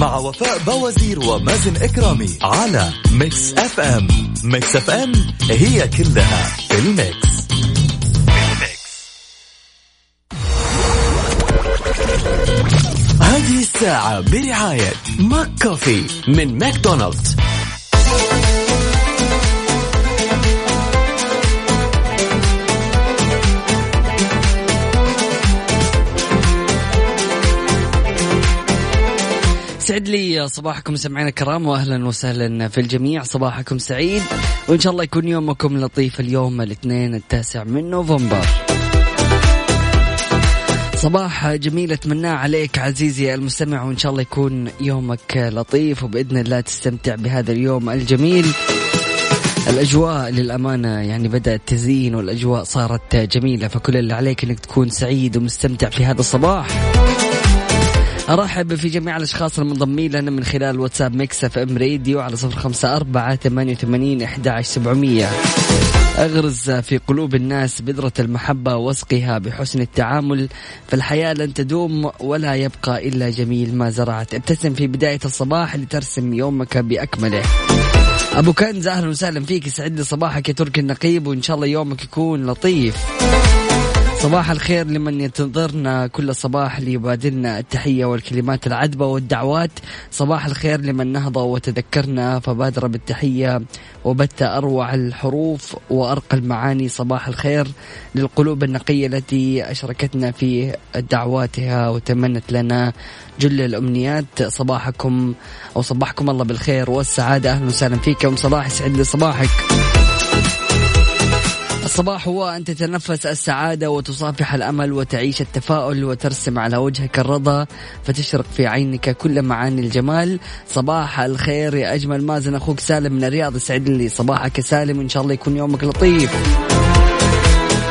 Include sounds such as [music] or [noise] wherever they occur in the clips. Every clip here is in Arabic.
مع وفاء بوازير ومازن إكرامي على Mix FM. Mix FM هي كلها في ال mix. هذه الساعة برعاية McCoffee من ماكدونالدز. لي صباحكم سمعنا الكرام واهلا وسهلا في الجميع. صباحكم سعيد. وإن شاء الله يكون يومكم لطيف اليوم الاثنين التاسع من نوفمبر. صباح جميل اتمناه عليك عزيزي المستمع وإن شاء الله يكون يومك لطيف وبإذن الله تستمتع بهذا اليوم الجميل. الأجواء للأمانة يعني بدأت تزين والأجواء صارت جميلة فكل اللي عليك إنك تكون سعيد ومستمتع في هذا الصباح. أرحب في جميع الأشخاص المنضمين لنا من خلال واتساب Mix FM Radio على صفر خمسة أربعة ثمانية وثمانين إحدى سبعمئه أغرز في قلوب الناس بذرة المحبة واسقها بحسن التعامل فالحياة لن تدوم ولا يبقى إلا جميل ما زرعت. ابتسم في بداية الصباح لترسم يومك بأكمله. أبو كنز أهلا وسهلا فيك يسعد لي صباحك يا تركي النقيب وإن شاء الله يومك يكون لطيف. صباح الخير لمن ينتظرنا كل صباح ليبادلنا التحية والكلمات العذبة والدعوات. صباح الخير لمن نهض وتذكرنا فبادر بالتحية وبت أروع الحروف وأرقى المعاني. صباح الخير للقلوب النقية التي أشركتنا في دعواتها وتمنت لنا جل الأمنيات. صباحكم أو صباحكم الله بالخير والسعادة. أهلا وسهلا فيك. يوم صباح يسعد لي صباحك. الصباح هو أن تتنفس السعادة وتصافح الأمل وتعيش التفاؤل وترسم على وجهك الرضا فتشرق في عينك كل معاني الجمال. صباح الخير يا أجمل مازن أخوك سالم من الرياض. يسعد لي صباحك سالم إن شاء الله يكون يومك لطيف.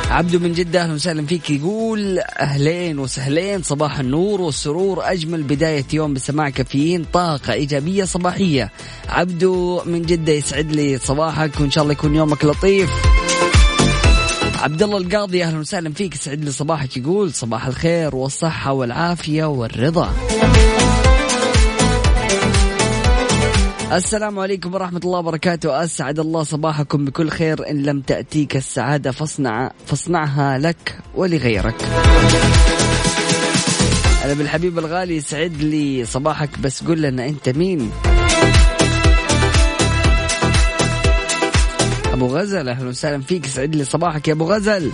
عبدو من جدة أهلا وسهلا فيك. يقول أهلين وسهلين صباح النور والسرور. أجمل بداية يوم بسماع كافيين طاقة إيجابية صباحية. عبدو من جدة يسعد لي صباحك وإن شاء الله يكون يومك لطيف. عبد الله القاضي أهلا وسهلا فيك. يسعد لي صباحك يقول صباح الخير والصحة والعافية والرضا. السلام عليكم ورحمة الله وبركاته. أسعد الله صباحكم بكل خير. إن لم تأتيك السعادة فاصنع فاصنعها لك ولغيرك. هلا بالحبيب الغالي يسعد لي صباحك. بس قل لنا أنت مين؟ أبو غزل. أهلا وسهلا فيك. يسعد لي صباحك يا أبو غزل.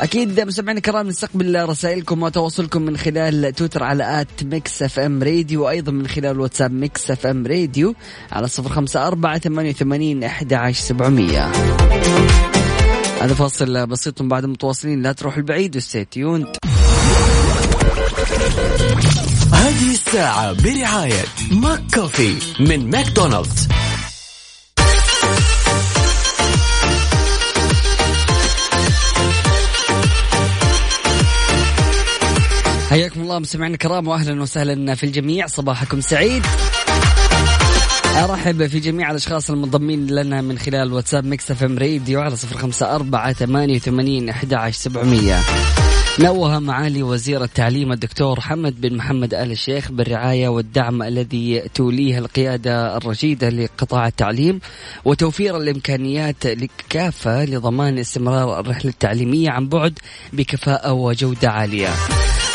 أكيد مستمعينا الكرام نستقبل رسائلكم وتواصلكم من خلال تويتر على at Mix FM Radio وأيضا من خلال واتساب Mix FM Radio على صفر خمسة أربعة ثمانية وثمانين إحدى عشر سبعمئه هذا فاصل بسيط بعد متواصلين لا تروح البعيد و stay tuned هذه الساعة برعاية McCoffee من ماكدونالدز. حياكم الله مستمعينا الكرام واهلا وسهلا في الجميع. صباحكم سعيد. أرحب في جميع الأشخاص المنضمين لنا من خلال واتساب Mix FM Radio على صفر خمسة أربعة ثمانية وثمانين احدى عشر سبعمئه نوه معالي وزير التعليم الدكتور حمد بن محمد آل الشيخ بالرعاية والدعم الذي توليه القيادة الرشيدة لقطاع التعليم وتوفير الإمكانيات كافة لضمان استمرار الرحلة التعليمية عن بعد بكفاءة وجودة عالية.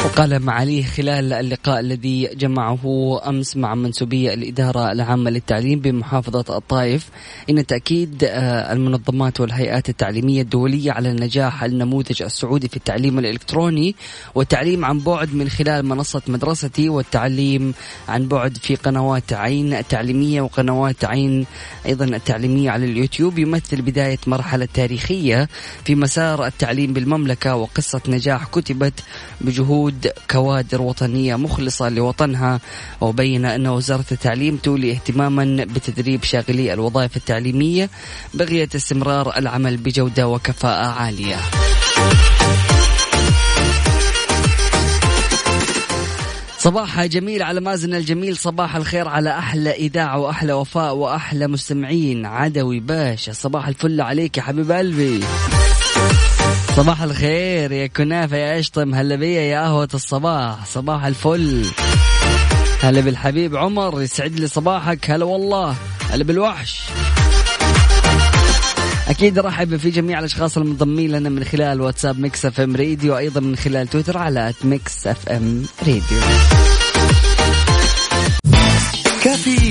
وقال معاليه خلال اللقاء الذي جمعه أمس مع منسوبي الإدارة العامة للتعليم بمحافظة الطائف إن تأكيد المنظمات والهيئات التعليمية الدولية على نجاح النموذج السعودي في التعليم الإلكتروني والتعليم عن بعد من خلال منصة مدرستي والتعليم عن بعد في قنوات عين التعليميه وقنوات عين أيضا التعليمية على اليوتيوب يمثل بداية مرحلة تاريخية في مسار التعليم بالمملكة وقصة نجاح كتبت بجهود وجود كوادر وطنية مخلصة لوطنها وبين أن وزارة التعليم تولي اهتماما بتدريب شاغلي الوظائف التعليمية بغية استمرار العمل بجودة وكفاءة عالية. صباح جميل على مازن الجميل. صباح الخير على أحلى إذاعة وأحلى وفاء وأحلى مستمعين. عدوي باشا صباح الفل عليك يا حبيب قلبي. صباح الخير يا كنافة يا أشطم هلا بيا يا قهوة الصباح صباح الفل. هلا بالحبيب عمر يسعد لي صباحك هلا والله هلا بالوحش. أكيد رحب في جميع الأشخاص المنضمين لنا من خلال واتساب Mix FM Radio وأيضا من خلال تويتر على Mix FM Radio.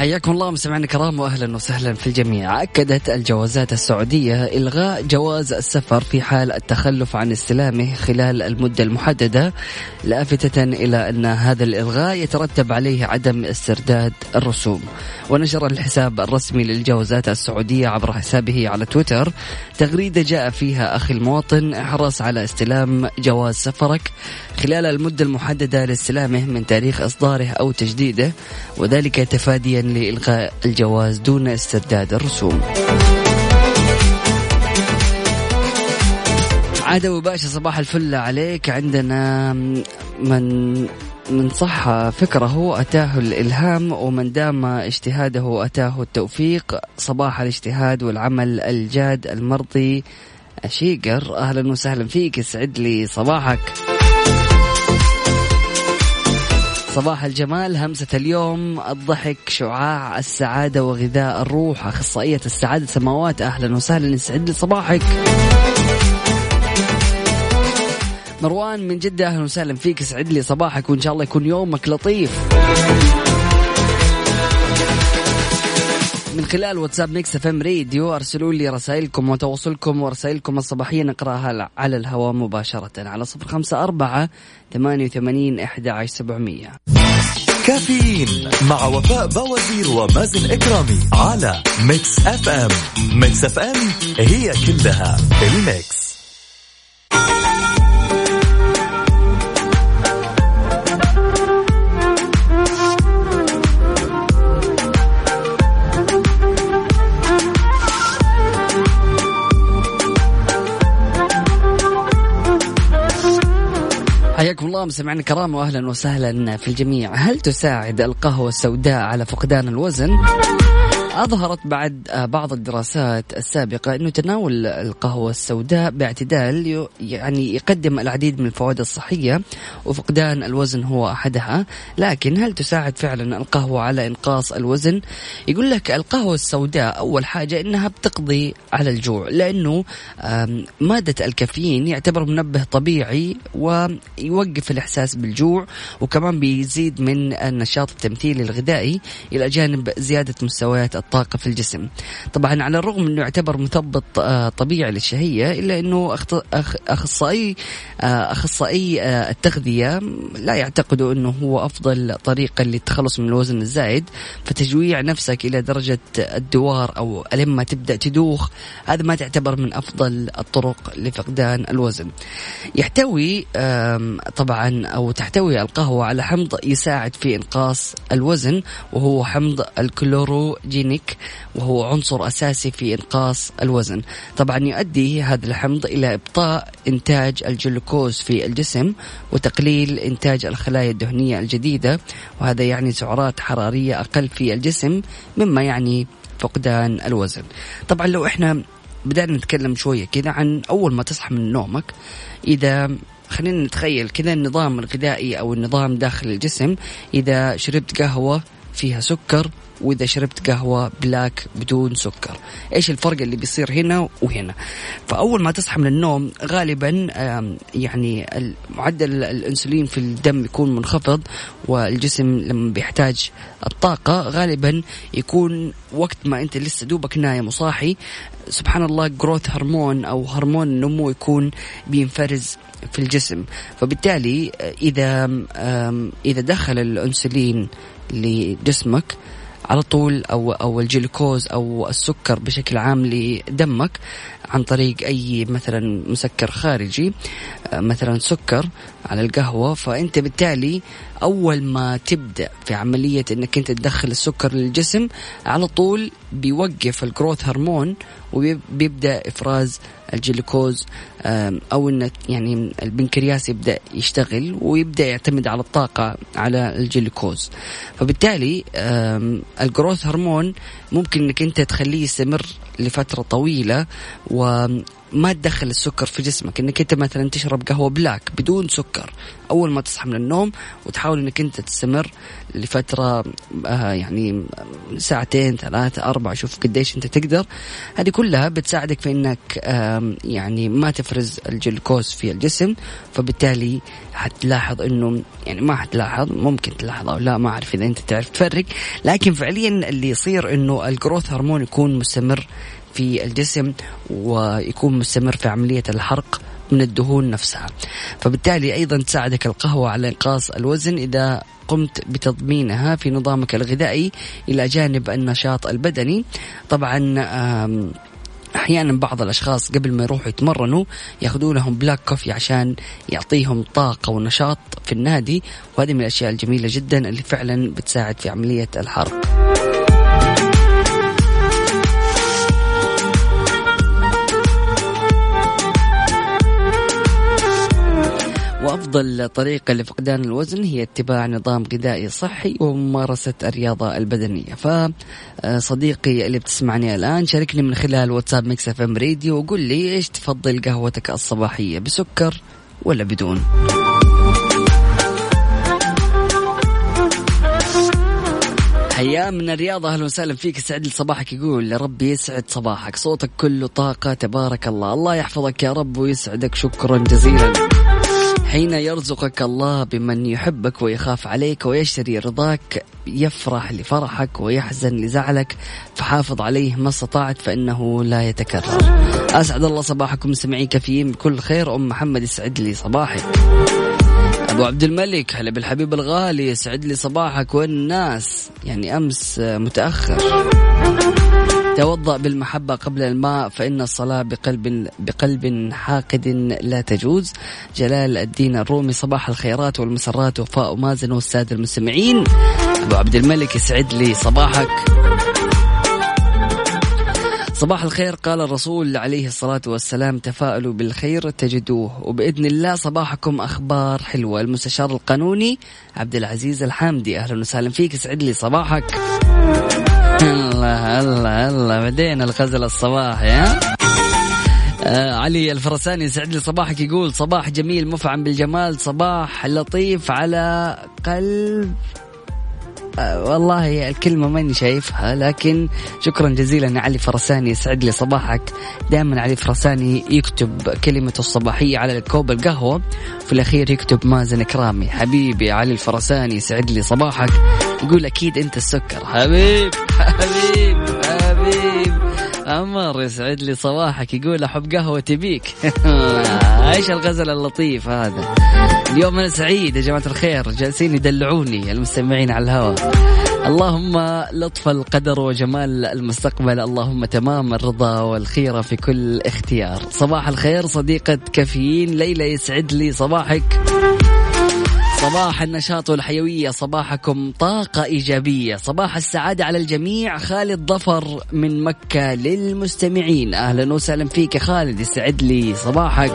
حياكم الله مستمعينا الكرام واهلا وسهلا في الجميع. أكدت الجوازات السعودية إلغاء جواز السفر في حال التخلف عن استلامه خلال المدة المحددة لافته إلى أن هذا الإلغاء يترتب عليه عدم استرداد الرسوم. ونشر الحساب الرسمي للجوازات السعودية عبر حسابه على تويتر تغريدة جاء فيها أخي المواطن احرص على استلام جواز سفرك خلال المدة المحددة لاستلامه من تاريخ إصداره أو تجديده وذلك تفاديا لإلغاء الجواز دون استرداد الرسوم. عدوي باشا صباح الفل عليك. عندنا من من صح فكره أتاه الإلهام ومن دام اجتهاده أتاه التوفيق. صباح الاجتهاد والعمل الجاد المرضي شيقر. أهلا وسهلا فيك يسعد لي صباحك. صباح الجمال همسة اليوم الضحك شعاع السعادة وغذاء الروح أخصائية السعادة سماوات أهلا وسهلا يسعد صباحك. مروان من جدة أهلا وسهلا فيك يسعد لي صباحك وإن شاء الله يكون يومك لطيف. من خلال واتساب Mix FM Radio ارسلوا لي رسائلكم وتواصلكم ورسائلكم الصباحية نقراها على الهواء مباشرة على صفر خمسة أربعة ثمانية وثمانين إحدى عشر سبعمئه كافيين مع وفاء بوازير ومازن إكرامي على Mix FM. Mix FM هي كلها الميكس. الله مستمعينا الكرام واهلا وسهلا في الجميع. هل تساعد القهوة السوداء على فقدان الوزن؟ أظهرت بعد بعض الدراسات السابقة أنه تناول القهوة السوداء باعتدال يعني يقدم العديد من الفوائد الصحية وفقدان الوزن هو أحدها. لكن هل تساعد فعلا القهوة على إنقاص الوزن؟ يقول لك القهوة السوداء أول حاجة أنها بتقضي على الجوع لأنه مادة الكافيين يعتبر منبه طبيعي ويوقف الإحساس بالجوع وكمان بيزيد من النشاط التمثيلي الغذائي إلى جانب زيادة مستويات الطاقة في الجسم. طبعا على الرغم أنه يعتبر مثبط آه، طبيعي للشهية إلا أنه أخصائي آه، أخصائي آه، التغذية لا يعتقدوا أنه هو أفضل طريقة للتخلص من الوزن الزايد. فتجويع نفسك إلى درجة الدوار أو لما تبدأ تدوخ هذا ما تعتبر من أفضل الطرق لفقدان الوزن. يحتوي طبعا أو تحتوي القهوة على حمض يساعد في إنقاص الوزن وهو حمض الكلوروجين. الكلينيك وهو عنصر أساسي في إنقاص الوزن. طبعا يؤدي هذا الحمض إلى إبطاء إنتاج الجلوكوز في الجسم وتقليل إنتاج الخلايا الدهنية الجديدة وهذا يعني سعرات حرارية أقل في الجسم مما يعني فقدان الوزن. طبعا لو إحنا بدأنا نتكلم شوية كذا عن أول ما تصحى من نومك إذا خلينا نتخيل كذا النظام الغذائي أو النظام داخل الجسم إذا شربت قهوة فيها سكر وإذا شربت قهوة بلاك بدون سكر. إيش الفرق اللي بيصير هنا وهنا؟ فأول ما تصحى من النوم غالبا يعني معدل الإنسولين في الدم يكون منخفض والجسم لما بيحتاج الطاقة غالبا يكون وقت ما أنت لسه دوبك نايم وصاحي. سبحان الله جروث هرمون أو هرمون النمو يكون بينفرز في الجسم. فبالتالي إذا إذا دخل الإنسولين لجسمك على طول أو أو الجلوكوز أو السكر بشكل عام لدمك عن طريق أي مثلا مسكر خارجي آه، مثلا سكر على القهوة فأنت بالتالي أول ما تبدأ في عملية إنك أنت تدخل السكر للجسم على طول بيوقف ال growth hormone وبيبدأ إفراز الجلوكوز أو إن يعني البنكرياس يبدأ يشتغل ويبدأ يعتمد على الطاقة على الجلوكوز فبالتالي ال growth hormone ممكن إنك أنت تخليه يستمر لفترة طويلة و ما تدخل السكر في جسمك إنك أنت مثلا تشرب قهوة black بدون سكر أول ما تصحى من النوم وتحاول إنك أنت تستمر لفترة آه يعني ساعتين ثلاثة أربعة شوف قديش أنت تقدر. هذه كلها بتساعدك في آه يعني ما تفرز الجلوكوز في الجسم فبالتالي حتلاحظ أنه يعني ما حتلاحظ ممكن تلاحظ أو لا ما أعرف إذا أنت تعرف تفرق لكن فعليا اللي يصير أنه الجروث هرمون يكون مستمر في الجسم ويكون مستمر في عملية الحرق من الدهون نفسها. فبالتالي أيضا تساعدك القهوة على إنقاص الوزن إذا قمت بتضمينها في نظامك الغذائي إلى جانب النشاط البدني. طبعا أحيانا بعض الأشخاص قبل ما يروحوا يتمرنوا يأخذوا لهم بلاك كوفي عشان يعطيهم طاقة ونشاط في النادي وهذه من الأشياء الجميلة جدا اللي فعلا بتساعد في عملية الحرق. وأفضل طريقة لفقدان الوزن هي اتباع نظام غذائي صحي وممارسة الرياضة البدنية. فصديقي اللي بتسمعني الآن شاركني من خلال واتساب Mix FM Radio وقول لي إيش تفضل قهوتك الصباحية بسكر ولا بدون؟ حياة من الرياض. أهلا وسهلا فيك. سعد صباحك يقول ربي يسعد صباحك. صوتك كله طاقة تبارك الله. الله يحفظك يا رب ويسعدك. شكرا جزيلا. حين يرزقك الله بمن يحبك ويخاف عليك ويشتري رضاك يفرح لفرحك ويحزن لزعلك فحافظ عليه ما استطعت فإنه لا يتكرر. أسعد الله صباحكم. سمعي كفيين بكل خير. أم محمد يسعد لي صباحك أبو عبد الملك هلا بالحبيب الغالي يسعد لي صباحك والناس. يعني أمس متأخر. توضأ بالمحبة قبل الماء فإن الصلاة بقلب بقلب حاقد لا تجوز. جلال الدين الرومي صباح الخيرات والمسرات وفاء مازن والسادة المستمعين. أبو عبد الملك يسعد لي صباحك. صباح الخير قال الرسول عليه الصلاة والسلام تفاءلوا بالخير تجدوه. وبإذن الله صباحكم أخبار حلوة. المستشار القانوني عبد العزيز الحامدي أهلا وسهلا فيك يسعد لي صباحك. الله الله بدينا الغزل الصباحي ها؟ آه علي الفرساني يسعد لي صباحك يقول صباح جميل مفعم بالجمال صباح لطيف على قلب. آه والله الكلمة ماني شايفها لكن شكرا جزيلا علي فرساني يسعد لي صباحك. دائما علي فرساني يكتب كلمة الصباحية على كوب القهوة في الأخير يكتب مازن كرامي حبيبي علي الفرساني يسعد لي صباحك. يقول أكيد أنت السكر. حبيب حبيب حبيب عمر يسعد لي صباحك يقول أحب قهوة بيك. [laughs] إيش الغزل اللطيف هذا؟ اليوم أنا سعيد يا جماعة الخير جالسين يدلعوني المستمعين على الهواء. اللهم لطف القدر وجمال المستقبل اللهم تمام الرضا والخيرة في كل اختيار. صباح الخير صديقة كافيين ليلى يسعد لي صباحك. صباح النشاط والحيوية صباحكم طاقة إيجابية. صباح السعادة على الجميع. خالد ظفر من مكة للمستمعين. أهلا وسهلا فيك خالد يسعد لي صباحك.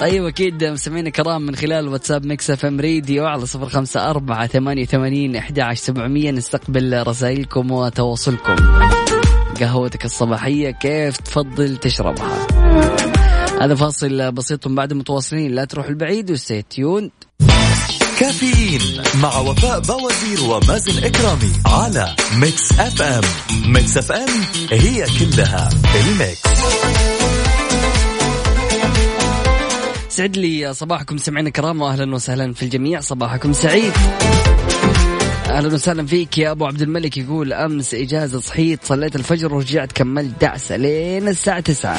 طيب أكيد مستمعينا الكرام من خلال واتساب Mix FM Radio على صفر خمسة أربعة ثمانية وثمانين أحد عشر سبعمية. نستقبل رسائلكم وتواصلكم. قهوتك الصباحية كيف تفضل تشربها؟ هذا فاصل بسيط بعد متواصلين. لا تروح البعيد و stay tuned كافيين مع وفاء بوازير ومازن إكرامي على Mix FM Mix FM هي كلها ال mix. سعد لي صباحكم سمعنا كرام واهلا وسهلا في الجميع. صباحكم سعيد. أهلا وسهلا فيك يا أبو عبد الملك يقول أمس إجازة صحيت صليت الفجر ورجعت كملت دعسه لين الساعة 9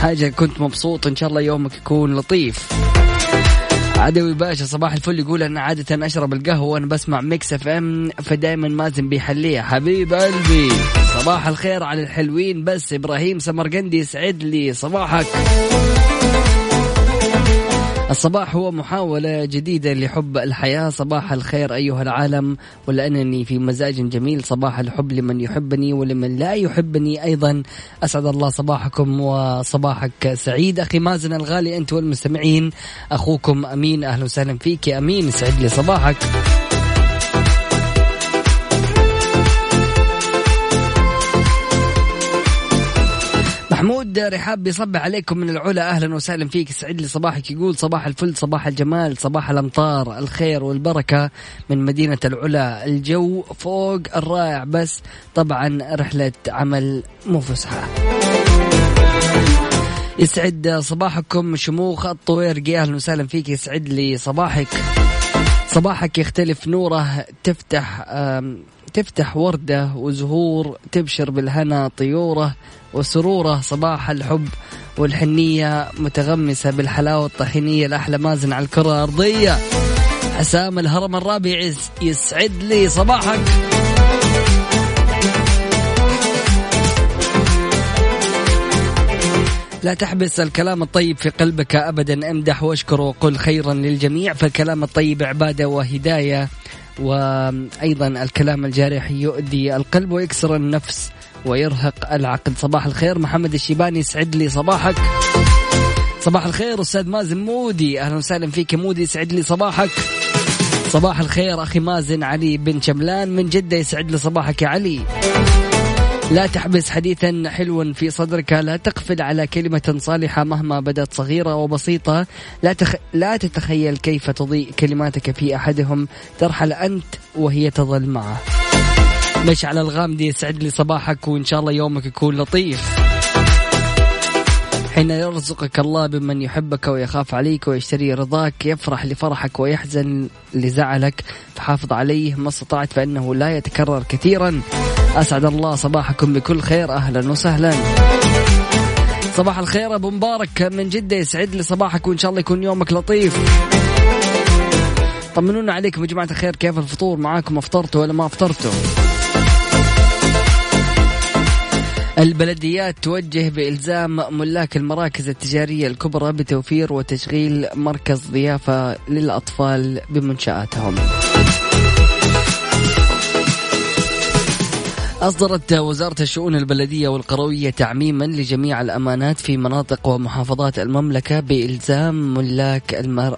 حاجة كنت مبسوط. إن شاء الله يومك يكون لطيف. عدوي باشا صباح الفل. يقول أنا عادة أشرب القهوة وأنا بسمع Mix FM فدائما مازن بيحليها. حبيب قلبي صباح الخير على الحلوين. بس إبراهيم سمرقندي يسعد لي صباحك. الصباح هو محاولة جديدة لحب الحياة. صباح الخير أيها العالم. ولأنني في مزاج جميل. صباح الحب لمن يحبني ولمن لا يحبني أيضا. أسعد الله صباحكم وصباحك سعيد. أخي مازن الغالي أنت والمستمعين. أخوكم أمين. أهلا وسهلا فيك. يا أمين. سعد لي صباحك. محمود رحاب بيصبح عليكم من العلا. أهلا وسهلا فيك. سعد لي صباحك يقول صباح الفل صباح الجمال صباح الأمطار الخير والبركة من مدينة العلا. الجو فوق الرائع بس طبعا رحلة عمل مو فسحة. يسعد صباحكم شموخ الطويرقي. أهلا وسهلا فيك. يسعد لي صباحك. صباحك يختلف نوره. تفتح تفتح وردة وزهور تبشر بالهنا طيورة. وسروره صباح الحب والحنية متغمسة بالحلاوة الطحينية الأحلى مازن على الكرة الأرضية. حسام الهرم الرابع يسعد لي صباحك. لا تحبس الكلام الطيب في قلبك ابدا امدح واشكر وقل خيرا للجميع فالكلام الطيب عبادة وهداية. وأيضا الكلام الجارح يؤذي القلب ويكسر النفس ويرهق العقل. صباح الخير محمد الشيباني يسعد لي صباحك. صباح الخير أستاذ مازن مودي. أهلا وسهلا فيك مودي يسعد لي صباحك. صباح الخير أخي مازن علي بن شملان. من جدة يسعد لي صباحك يا علي. لا تحبس حديثا حلوا في صدرك لا تقفل على كلمة صالحة مهما بدت صغيرة وبسيطة لا, تخ... لا تتخيل كيف تضيء كلماتك في أحدهم ترحل أنت وهي تظل معه. مشعل الغامدي يسعد لي صباحك وإن شاء الله يومك يكون لطيف. حين يرزقك الله بمن يحبك ويخاف عليك ويشتري رضاك يفرح لفرحك ويحزن لزعلك. فحافظ عليه ما استطعت فإنه لا يتكرر كثيرا. أسعد الله صباحكم بكل خير. أهلا وسهلا. صباح الخير أبو مبارك من جدة. يسعد لي صباحك وإن شاء الله يكون يومك لطيف. طمنونا عليكم يا جماعة الخير. كيف الفطور معاكم؟ أفطرتوا ولا ما أفطرتوا؟ البلديات توجه بإلزام ملاك المراكز التجارية الكبرى بتوفير وتشغيل مركز ضيافة للأطفال بمنشآتهم. أصدرت وزارة الشؤون البلدية والقروية تعميما لجميع الأمانات في مناطق ومحافظات المملكة بإلزام ملاك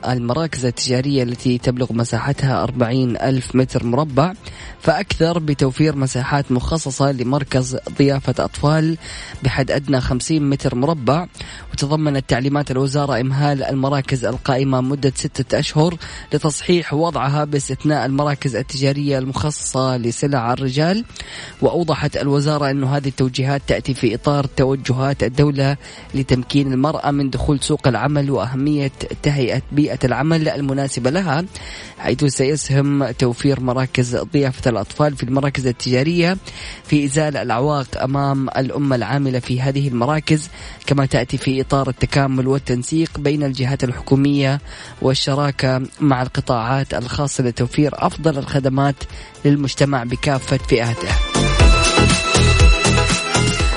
المراكز التجارية التي تبلغ مساحتها 40 ألف متر مربع فأكثر بتوفير مساحات مخصصة لمركز ضيافة أطفال بحد أدنى 50 متر مربع. وتضمنت تعليمات الوزارة إمهال المراكز القائمة مدة ستة أشهر لتصحيح وضعها باستثناء المراكز التجارية المخصصة لسلع الرجال. وأوضحت الوزارة أن هذه التوجيهات تأتي في إطار توجهات الدولة لتمكين المرأة من دخول سوق العمل وأهمية تهيئة بيئة العمل المناسبة لها حيث سيسهم توفير مراكز ضيافة الأطفال في المراكز التجارية في إزالة الأعواق أمام الأمة العاملة في هذه المراكز كما تأتي في إطار التكامل والتنسيق بين الجهات الحكومية والشراكة مع القطاعات الخاصة لتوفير أفضل الخدمات للمجتمع بكافة فئاته.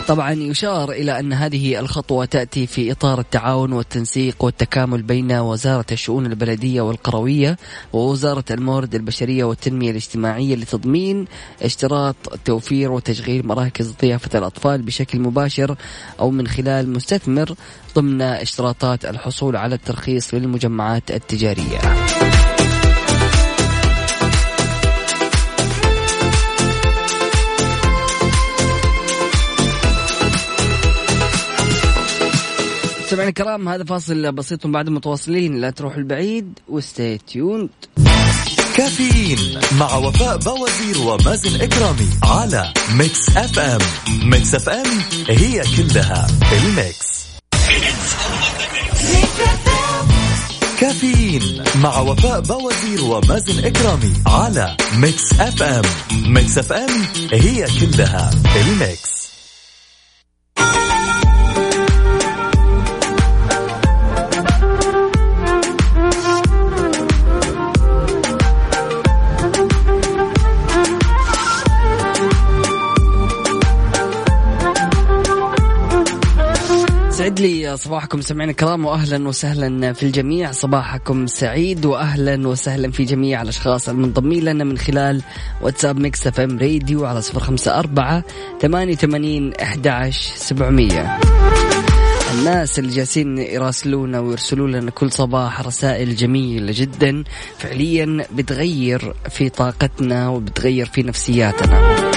طبعا يشار إلى أن هذه الخطوة تأتي في إطار التعاون والتنسيق والتكامل بين وزارة الشؤون البلدية والقروية ووزارة الموارد البشرية والتنمية الاجتماعية لتضمين اشتراط توفير وتشغيل مراكز ضيافة الأطفال بشكل مباشر أو من خلال مستثمر ضمن اشتراطات الحصول على الترخيص للمجمعات التجارية. مستمعينا الكرام هذا فاصل بسيط بعد متواصلين. لا تروحوا البعيد و stay tuned. كافيين مع وفاء بوازير ومازن إكرامي على Mix FM. Mix FM هي كلها ال mix. كافيين مع وفاء بوازير ومازن إكرامي على Mix FM. Mix FM هي كلها ال mix. يسعد لي صباحكم سمعنا الكرام واهلا وسهلا في الجميع. صباحكم سعيد واهلا وسهلا في جميع الأشخاص المنضمين لنا من خلال واتساب Mix FM Radio على صفر خمسة أربعة ثمانية وثمانين أحد سبعمية. الناس اللي جالسين يراسلونا ويرسلوا لنا كل صباح رسائل جميلة جدا فعليا بتغير في طاقتنا وبتغير في نفسياتنا.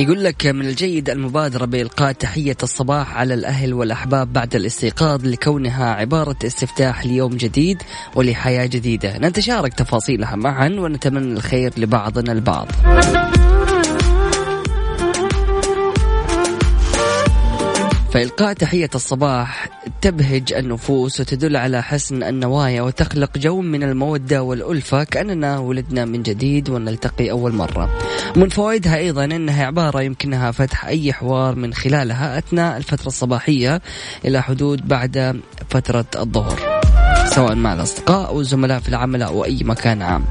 يقول لك من الجيد المبادرة بإلقاء تحية الصباح على الأهل والأحباب بعد الاستيقاظ لكونها عبارة استفتاح ليوم جديد ولحياة جديدة. نتشارك تفاصيلها معا ونتمنى الخير لبعضنا البعض. فإلقاء تحية الصباح تبهج النفوس وتدل على حسن النوايا وتخلق جو من المودة والألفة كأننا ولدنا من جديد ونلتقي أول مرة. من فوائدها أيضا أنها عبارة يمكنها فتح أي حوار من خلالها أثناء الفترة الصباحية إلى حدود بعد فترة الظهر. سواء مع الأصدقاء أو الزملاء في العمل أو أي مكان عام.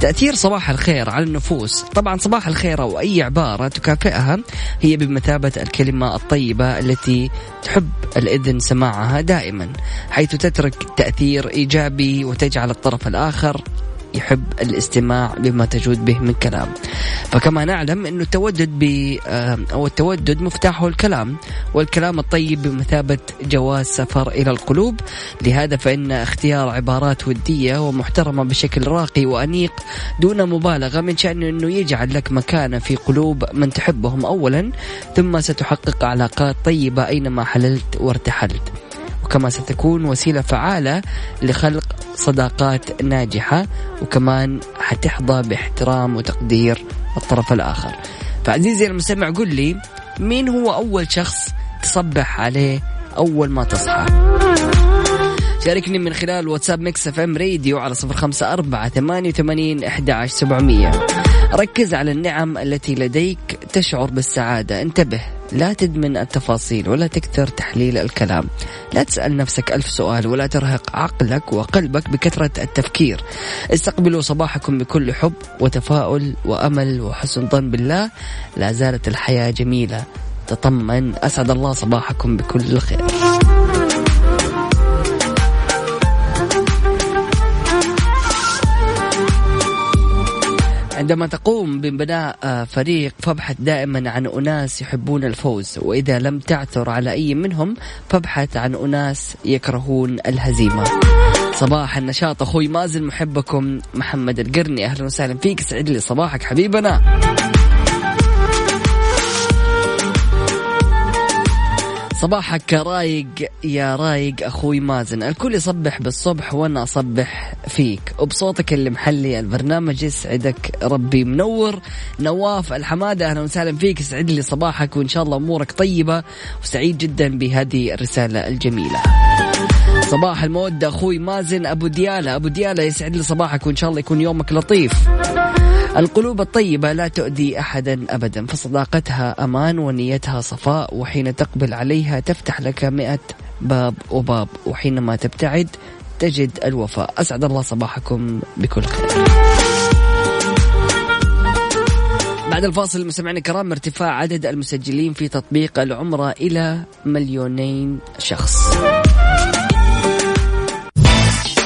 تأثير صباح الخير على النفوس. طبعا صباح الخير أو أي عبارة تكافئها هي بمثابة الكلمة الطيبة التي تحب الإذن سماعها دائما حيث تترك تأثير إيجابي وتجعل الطرف الآخر يحب الاستماع بما تجود به من كلام. فكما نعلم أنه التودد ب آه، أو التودد مفتاحه الكلام والكلام الطيب بمثابة جواز سفر إلى القلوب. لهذا فإن اختيار عبارات ودية ومحترمة بشكل راقي وأنيق دون مبالغة من شأنه أنه يجعل لك مكانة في قلوب من تحبهم أولا ثم ستحقق علاقات طيبة أينما حللت وارتحلت. وكما ستكون وسيلة فعالة لخلق صداقات ناجحة وكمان حتحظى باحترام وتقدير الطرف الآخر. فعزيزي المستمع قل لي مين هو أول شخص تصبح عليه أول ما تصحى؟ شاركني من خلال واتساب Mix FM Radio على صفر خمسة أربعة ثمانية وثمانين إحدى سبعمية. ركز على النعم التي لديك تشعر بالسعادة. انتبه. لا تدمن التفاصيل ولا تكثر تحليل الكلام. لا تسأل نفسك ألف سؤال ولا ترهق عقلك وقلبك بكثرة التفكير. استقبلوا صباحكم بكل حب وتفاؤل وأمل وحسن ظن بالله. لا زالت الحياة جميلة. تطمن أسعد الله صباحكم بكل خير. عندما تقوم ببناء آه، فريق فابحث دائما عن أناس يحبون الفوز وإذا لم تعثر على أي منهم فابحث عن أناس يكرهون الهزيمة. صباح النشاط أخوي مازن محبكم محمد القرني. أهلا وسهلا فيك سعد لي صباحك حبيبنا. صباحك رايق يا رايق أخوي مازن. الكل يصبح بالصبح وأنا أصبح فيك. وبصوتك اللي محلي البرنامج يسعدك ربي. منور نواف الحمادة أهلا وسهلا فيك. يسعد لي صباحك وإن شاء الله أمورك طيبة. وسعيد جدا بهذه الرسالة الجميلة. صباح المودة أخوي مازن. أبو ديالة أبو ديالة يسعد لي صباحك وإن شاء الله يكون يومك لطيف. القلوب الطيبة لا تؤذي أحدا أبدا فصداقتها أمان ونيتها صفاء وحين تقبل عليها تفتح لك مئة باب وباب وحينما تبتعد تجد الوفاء. أسعد الله صباحكم بكل خير. بعد الفاصل مستمعينا الكرام ارتفاع عدد المسجلين في تطبيق العمرة إلى مليونين شخص.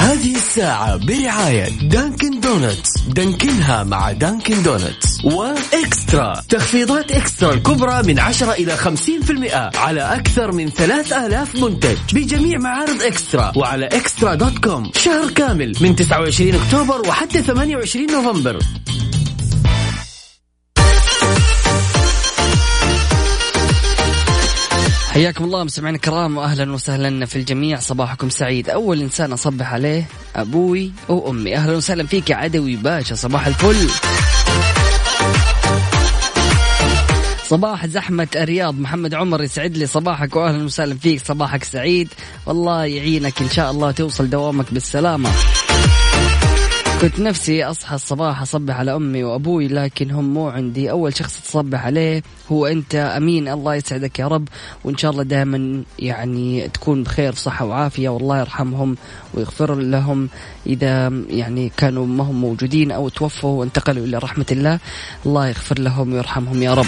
هذه الساعة برعاية Dunkin' Donuts دانكنها مع Dunkin' Donuts و Extra. تخفيضات Extra الكبرى من 10 إلى 50% على أكثر من 3000 منتج بجميع معارض Extra وعلى Extra dot com. شهر كامل من 29 أكتوبر وحتى 28 نوفمبر. حياكم الله مستمعينا الكرام واهلا وسهلا في الجميع. صباحكم سعيد. أول إنسان أصبح عليه أبوي وامي أهلا وسهلا فيك يا عدوي باشا. صباح الفل. صباح زحمة الرياض. محمد عمر يسعد لي صباحك واهلا وسهلا فيك. صباحك سعيد. والله يعينك إن شاء الله توصل دوامك بالسلامة. كنت نفسي أصحى الصباح أصبح على أمي وأبوي لكن هم مو عندي. أول شخص تصبح عليه هو أنت. أمين. الله يسعدك يا رب. وإن شاء الله دائما يعني تكون بخير صحة وعافية. والله يرحمهم ويغفر لهم إذا يعني كانوا ما هم موجودين أو توفوا وانتقلوا إلى رحمة الله. الله يغفر لهم ويرحمهم يا رب.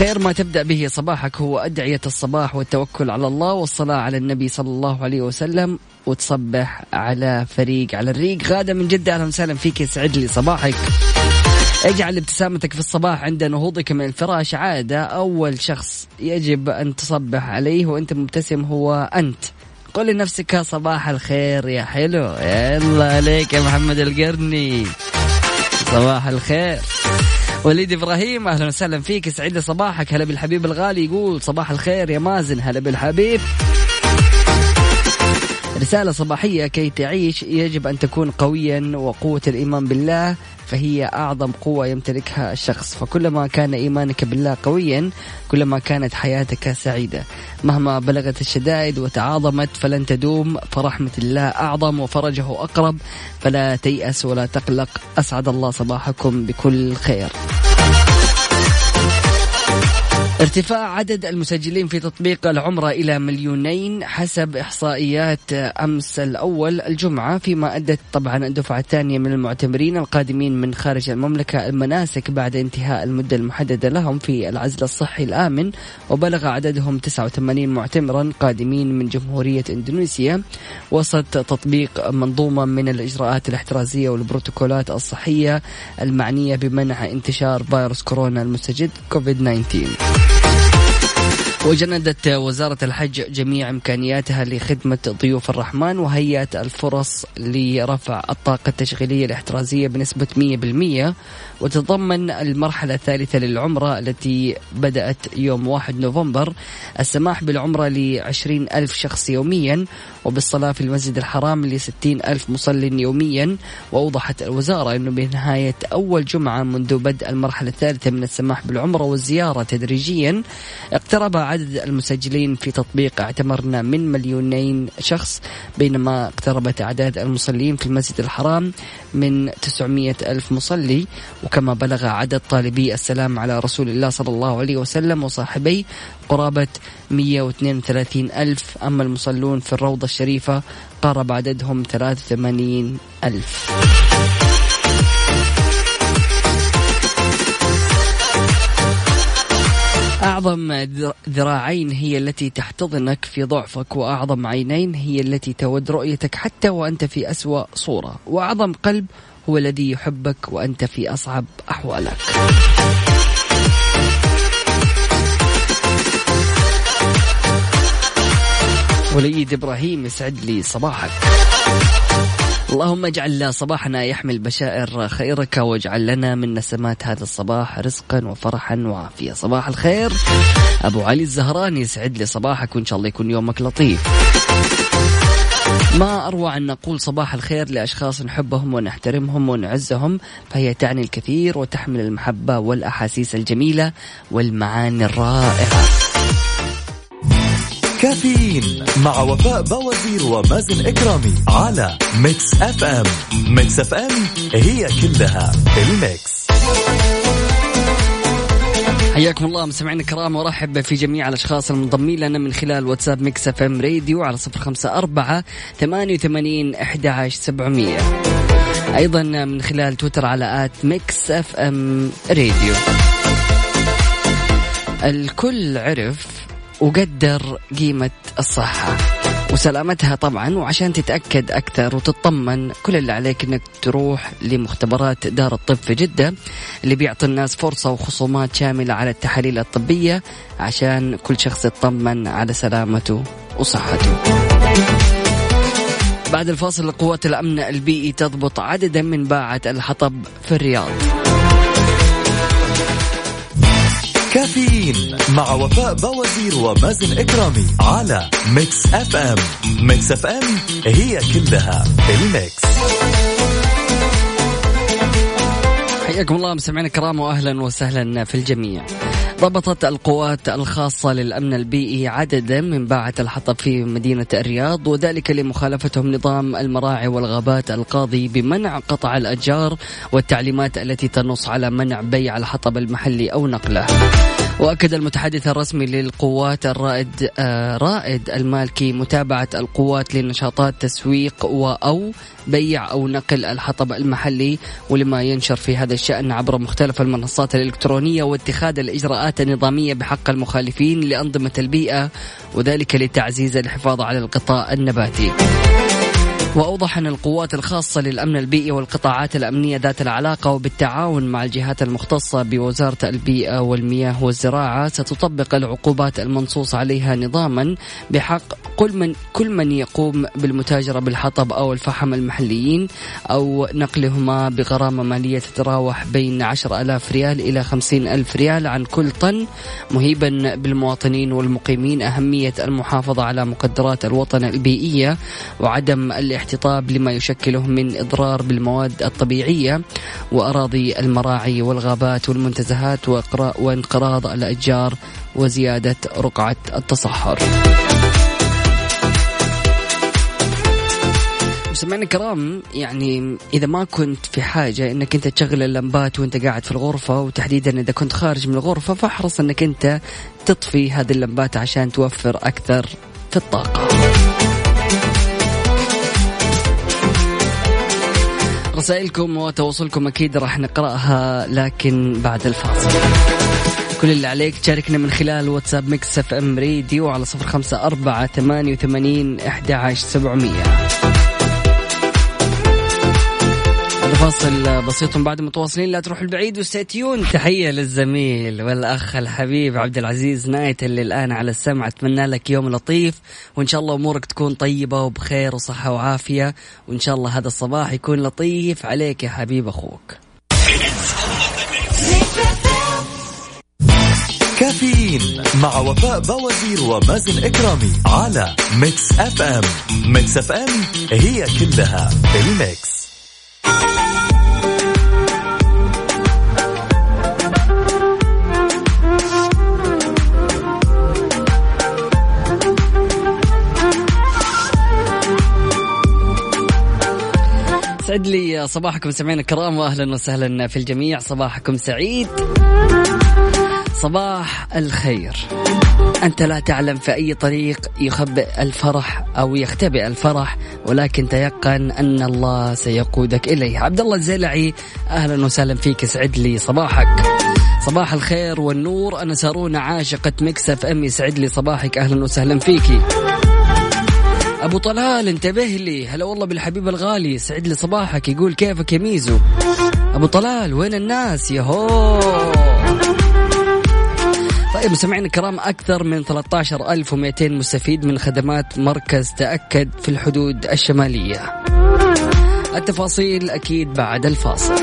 خير ما تبدأ به صباحك هو أدعية الصباح والتوكل على الله والصلاة على النبي صلى الله عليه وسلم. وتصبح على فريق على الريق. غادة من جدة أهلا وسهلا فيك يسعد لي صباحك. اجعل ابتسامتك في الصباح عند نهوضك من الفراش. عادة أول شخص يجب أن تصبح عليه وأنت مبتسم هو أنت. قل لنفسك صباح الخير يا حلو. يلا عليك يا محمد القرني. صباح الخير. وليد إبراهيم أهلا وسهلا فيك. لي صباحك هلا بالحبيب الغالي يقول صباح الخير يا مازن. هلا بالحبيب. رسالة صباحية كي تعيش. يجب أن تكون قويا وقوة الإيمان بالله. فهي أعظم قوة يمتلكها الشخص. فكلما كان إيمانك بالله قويا كلما كانت حياتك سعيدة. مهما بلغت الشدائد وتعاظمت فلن تدوم. فرحمة الله أعظم وفرجه أقرب. فلا تيأس ولا تقلق. أسعد الله صباحكم بكل خير. ارتفاع عدد المسجلين في تطبيق العمرة إلى مليونين حسب إحصائيات أمس الأول الجمعة فيما أدت طبعا الدفعة الثانية من المعتمرين القادمين من خارج المملكة المناسك بعد انتهاء المدة المحددة لهم في العزل الصحي الآمن وبلغ عددهم 89 معتمرا قادمين من جمهورية إندونيسيا. وسط تطبيق منظومة من الإجراءات الاحترازية والبروتوكولات الصحية المعنية بمنع انتشار فيروس كورونا المستجد كوفيد 19 وجندت وزارة الحج جميع إمكانياتها لخدمة ضيوف الرحمن وهيأت الفرص لرفع الطاقة التشغيلية الاحترازية بنسبة 100% وتتضمن المرحلة الثالثة للعمرة التي بدأت يوم 1 نوفمبر السماح بالعمرة لعشرين ألف شخص يوميا وبالصلاة في المسجد الحرام لستين ألف مصل يوميا. وأوضحت الوزارة أنه بنهاية أول جمعة منذ بدء المرحلة الثالثة من السماح بالعمرة والزيارة تدريجيا اقترب عدد المسجلين في تطبيق اعتمرنا من مليونين شخص بينما اقتربت أعداد المصلين في المسجد الحرام من 900 ألف مصلي. وكما بلغ عدد طالبي السلام على رسول الله صلى الله عليه وسلم وصاحبيه قرابة 132 ألف. أما المصلون في الروضة الشريفة قارب عددهم 83 ألف. أعظم ذراعين هي التي تحتضنك في ضعفك وأعظم عينين هي التي تود رؤيتك حتى وأنت في أسوأ صورة. وأعظم قلب هو الذي يحبك وأنت في أصعب أحوالك. وليد إبراهيم يسعد لي صباحك. اللهم اجعل صباحنا يحمل بشائر خيرك واجعل لنا من نسمات هذا الصباح رزقا وفرحا وعافية. صباح الخير. أبو علي الزهراني يسعد لي صباحك وإن شاء الله يكون يومك لطيف. ما أروع أن نقول صباح الخير لأشخاص نحبهم ونحترمهم ونعزهم فهي تعني الكثير وتحمل المحبة والأحاسيس الجميلة والمعاني الرائعة. كافيين مع وفاء بوازير ومازن إكرامي على ميكس أف أم. ميكس أف أم هي كلها الميكس. حياكم الله مستمعينا الكرام وارحب في جميع الأشخاص المنضمين لنا من خلال واتساب ميكس إف إم راديو على صفر خمسة أربعة ثمانية وثمانين أحد عشر سبعمية. أيضا من خلال تويتر على آت ميكس إف إم راديو. الكل عرف وقدر قيمة الصحة. وسلامتها طبعا وعشان تتأكد أكثر وتطمن كل اللي عليك أنك تروح لمختبرات دار الطب في جدة اللي بيعطي الناس فرصة وخصومات شاملة على التحاليل الطبية عشان كل شخص يطمن على سلامته وصحته. بعد الفاصل قوات الأمن البيئي تضبط عددا من باعة الحطب في الرياض. كافيين مع وفاء بوازير ومازن إكرامي على ميكس أف أم ميكس أف أم هي كلها الميكس حياكم الله مستمعينا الكرام واهلا وسهلا في الجميع. ضبطت القوات الخاصة للأمن البيئي عددا من باعة الحطب في مدينة الرياض وذلك لمخالفتهم نظام المراعي والغابات القاضي بمنع قطع الأشجار والتعليمات التي تنص على منع بيع الحطب المحلي أو نقله. وأكد المتحدث الرسمي للقوات الرائد آه رائد المالكي متابعة القوات لنشاطات تسويق أو بيع أو نقل الحطب المحلي ولما ينشر في هذا الشأن عبر مختلف المنصات الإلكترونية واتخاذ الإجراءات النظامية بحق المخالفين لأنظمة البيئة وذلك لتعزيز الحفاظ على الغطاء النباتي. وأوضح أن القوات الخاصة للأمن البيئي والقطاعات الأمنية ذات العلاقة وبالتعاون مع الجهات المختصة بوزارة البيئة والمياه والزراعة ستطبق العقوبات المنصوص عليها نظاما بحق كل من كل من يقوم بالمتاجرة بالحطب أو الفحم المحليين أو نقلهما بغرامة مالية تتراوح بين 10 ألاف ريال إلى 50 ألف ريال عن كل طن. مهيبا بالمواطنين والمقيمين أهمية المحافظة على مقدرات الوطن البيئية وعدم الاحتطاب لما يشكله من إضرار بالمواد الطبيعية وأراضي المراعي والغابات والمنتزهات وانقراض الأشجار وزيادة رقعة التصحر مستمعينا الكرام يعني إذا ما كنت في حاجة إنك أنت تشغل اللمبات وأنت قاعد في الغرفة وتحديدا إذا كنت خارج من الغرفة فاحرص إنك أنت تطفي هذه اللمبات عشان توفر أكثر في الطاقة. رسائلكم وتواصلكم أكيد راح نقرأها لكن بعد الفاصل. كل اللي عليك تشاركنا من خلال واتساب ميكس إف إم ريديو على صفر خمسة أربعة ثمانية وثمانين أحد عشر سبعمية. فاصل بسيط بعد متواصلين. لا تروحوا البعيد و stay tuned. تحية للزميل والأخ الحبيب عبد العزيز نايت اللي الآن على السمع. أتمنى لك يوم لطيف وإن شاء الله أمورك تكون طيبة وبخير وصحة وعافية. وإن شاء الله هذا الصباح يكون لطيف عليك يا حبيب أخوك. كافيين مع وفاء بوازير ومازن إكرامي على ميكس أف أم. ميكس أف أم هي كلها الميكس. يسعد لي صباحكم سمعنا الكرام واهلا وسهلا في الجميع. صباحكم سعيد. صباح الخير. أنت لا تعلم في أي طريق يخبئ الفرح أو يختبئ الفرح ولكن تيقن أن الله سيقودك إليه. عبد الله الزلعي أهلا وسهلا فيك يسعد لي صباحك. صباح الخير والنور. أنا سارونا عاشقة ميكس أف أم يسعد لي صباحك. أهلا وسهلا فيكي أبو طلال انتبه لي. هلا والله بالحبيب الغالي. يسعد لي صباحك. يقول كيفك يا ميزو؟ أبو طلال وين الناس؟ يهو طيب مستمعينا الكرام أكثر من 13200 مستفيد من خدمات مركز تأكد في الحدود الشمالية. التفاصيل أكيد بعد الفاصل.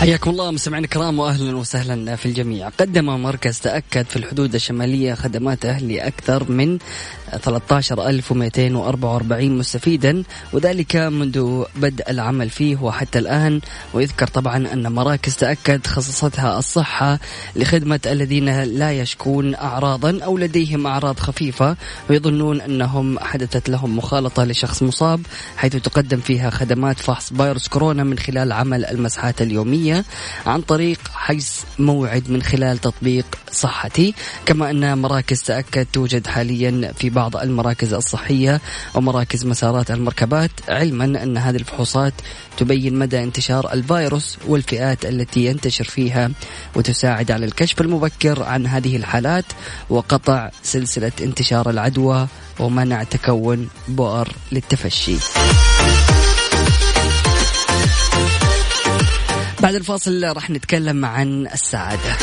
حياكم الله مستمعينا الكرام واهلا وسهلا في الجميع. قدم مركز تأكد في الحدود الشمالية خدماته لأكثر من 13244 مستفيدا وذلك منذ بدء العمل فيه وحتى الآن ويذكر طبعا أن مراكز تأكد خصصتها الصحة لخدمة الذين لا يشكون أعراضا أو لديهم أعراض خفيفة ويظنون أنهم حدثت لهم مخالطة لشخص مصاب حيث تقدم فيها خدمات فحص فيروس كورونا من خلال عمل المسحات اليومية عن طريق حجز موعد من خلال تطبيق صحتي كما أن مراكز تأكد توجد حاليا في بعض المراكز الصحية ومراكز مسارات المركبات علما أن هذه الفحوصات تبين مدى انتشار الفيروس والفئات التي ينتشر فيها وتساعد على الكشف المبكر عن هذه الحالات وقطع سلسلة انتشار العدوى ومنع تكون بؤر للتفشي. بعد الفاصل راح نتكلم عن السعادة.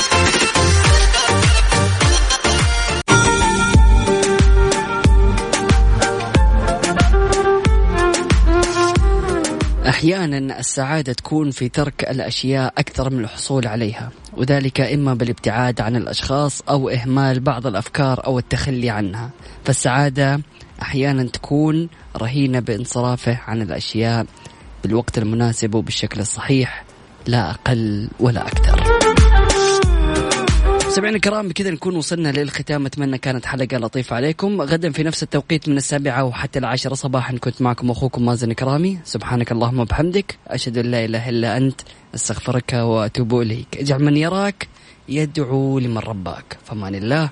أحيانا السعادة تكون في ترك الأشياء أكثر من الحصول عليها وذلك إما بالابتعاد عن الأشخاص أو إهمال بعض الأفكار أو التخلي عنها. فالسعادة أحيانا تكون رهينة بانصرافه عن الأشياء بالوقت المناسب وبالشكل الصحيح لا أقل ولا أكثر. سمعنا الكرام بكذا نكون وصلنا للختام. أتمنى كانت حلقة لطيفة عليكم. غدا في نفس التوقيت من السابعة وحتى العاشرة صباحا كنت معكم أخوكم مازن كرامي سبحانك اللهم وبحمدك. أشهد أن لا إله إلا أنت. أستغفرك وأتوب إليك. اجعل من يراك يدعو لمن رباك. فمان الله.